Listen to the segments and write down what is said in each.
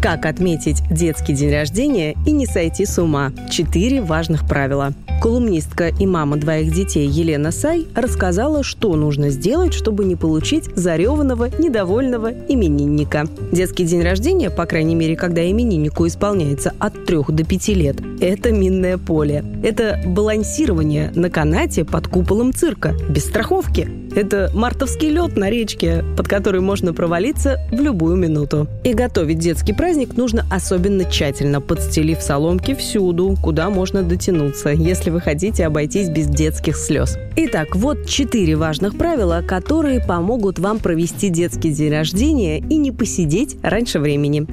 Как отметить детский день рождения и не сойти с ума. Четыре важных правила. Колумнистка и мама двоих детей Елена Сай рассказала, что нужно сделать, чтобы не получить зареванного, недовольного именинника. Детский день рождения, по крайней мере, когда имениннику исполняется от 3 до 5 лет, это минное поле. Это балансирование на канате под куполом цирка, без страховки. Это мартовский лед на речке, под который можно провалиться в любую минуту. И готовить детский праздник нужно особенно тщательно, подстелив соломки всюду, куда можно дотянуться, если вы хотите обойтись без детских слез. Итак, вот четыре важных правила, которые помогут вам провести детский день рождения и не посидеть раньше времени.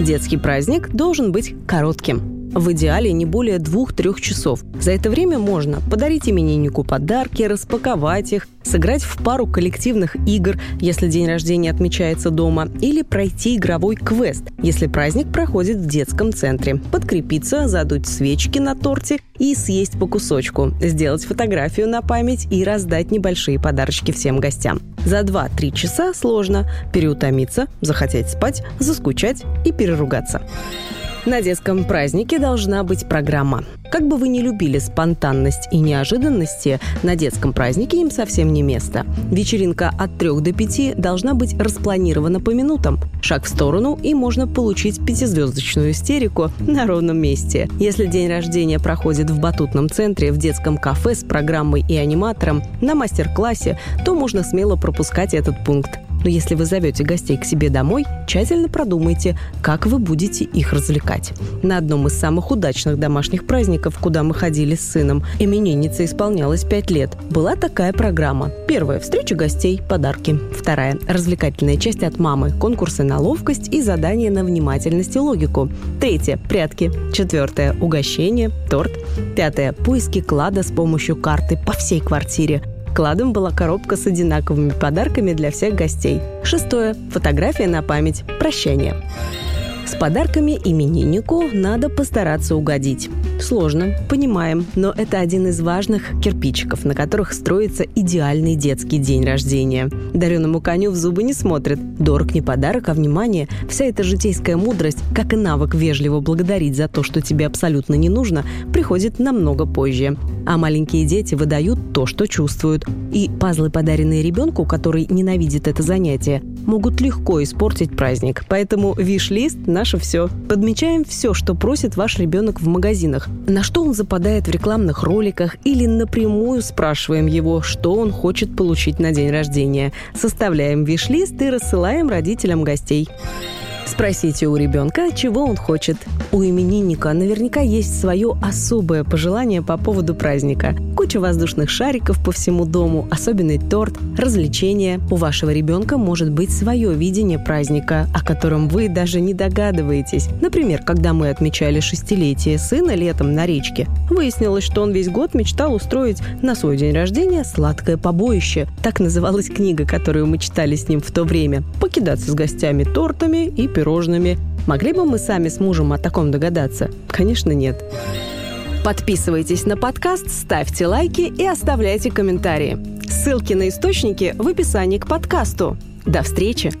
Детский праздник должен быть коротким. В идеале не более двух-трех часов. За это время можно подарить имениннику подарки, распаковать их, сыграть в пару коллективных игр, если день рождения отмечается дома, или пройти игровой квест, если праздник проходит в детском центре, подкрепиться, задуть свечки на торте и съесть по кусочку, сделать фотографию на память и раздать небольшие подарочки всем гостям. За 2-3 часа сложно переутомиться, захотеть спать, заскучать и переругаться. На детском празднике должна быть программа. Как бы вы ни любили спонтанность и неожиданности, на детском празднике им совсем не место. Вечеринка от 3 до 5 должна быть распланирована по минутам. Шаг в сторону, и можно получить пятизвездочную истерику на ровном месте. Если день рождения проходит в батутном центре, в детском кафе с программой и аниматором, на мастер-классе, то можно смело пропускать этот пункт. Но если вы зовете гостей к себе домой, тщательно продумайте, как вы будете их развлекать. На одном из самых удачных домашних праздников, куда мы ходили с сыном, именинница исполнялась 5 лет, была такая программа. Первая – встреча гостей, подарки. Вторая – развлекательная часть от мамы, конкурсы на ловкость и задания на внимательность и логику. Третья – прятки. Четвертая – угощение, торт. Пятая – поиски клада с помощью карты по всей квартире. Кладом была коробка с одинаковыми подарками для всех гостей. Шестое. Фотография на память. Прощание. С подарками имениннику надо постараться угодить. Сложно, понимаем, но это один из важных кирпичиков, на которых строится идеальный детский день рождения. Дареному коню в зубы не смотрят. Дорог не подарок, а внимание. Вся эта житейская мудрость, как и навык вежливо благодарить за то, что тебе абсолютно не нужно, приходит намного позже. А маленькие дети выдают то, что чувствуют. И пазлы, подаренные ребенку, который ненавидит это занятие, могут легко испортить праздник. Поэтому виш-лист – наше все. Подмечаем все, что просит ваш ребенок в магазинах. На что он западает в рекламных роликах или напрямую спрашиваем его, что он хочет получить на день рождения. Составляем виш-лист и рассылаем родителям гостей. Спросите у ребенка, чего он хочет. У именинника наверняка есть свое особое пожелание по поводу праздника. Куча воздушных шариков по всему дому, особенный торт, развлечения. У вашего ребенка может быть свое видение праздника, о котором вы даже не догадываетесь. Например, когда мы отмечали шестилетие сына летом на речке, выяснилось, что он весь год мечтал устроить на свой день рождения сладкое побоище. Так называлась книга, которую мы читали с ним в то время. Покидаться с гостями тортами и пирожными. Могли бы мы сами с мужем о таком догадаться? Конечно, нет. Подписывайтесь на подкаст, ставьте лайки и оставляйте комментарии. Ссылки на источники в описании к подкасту. До встречи!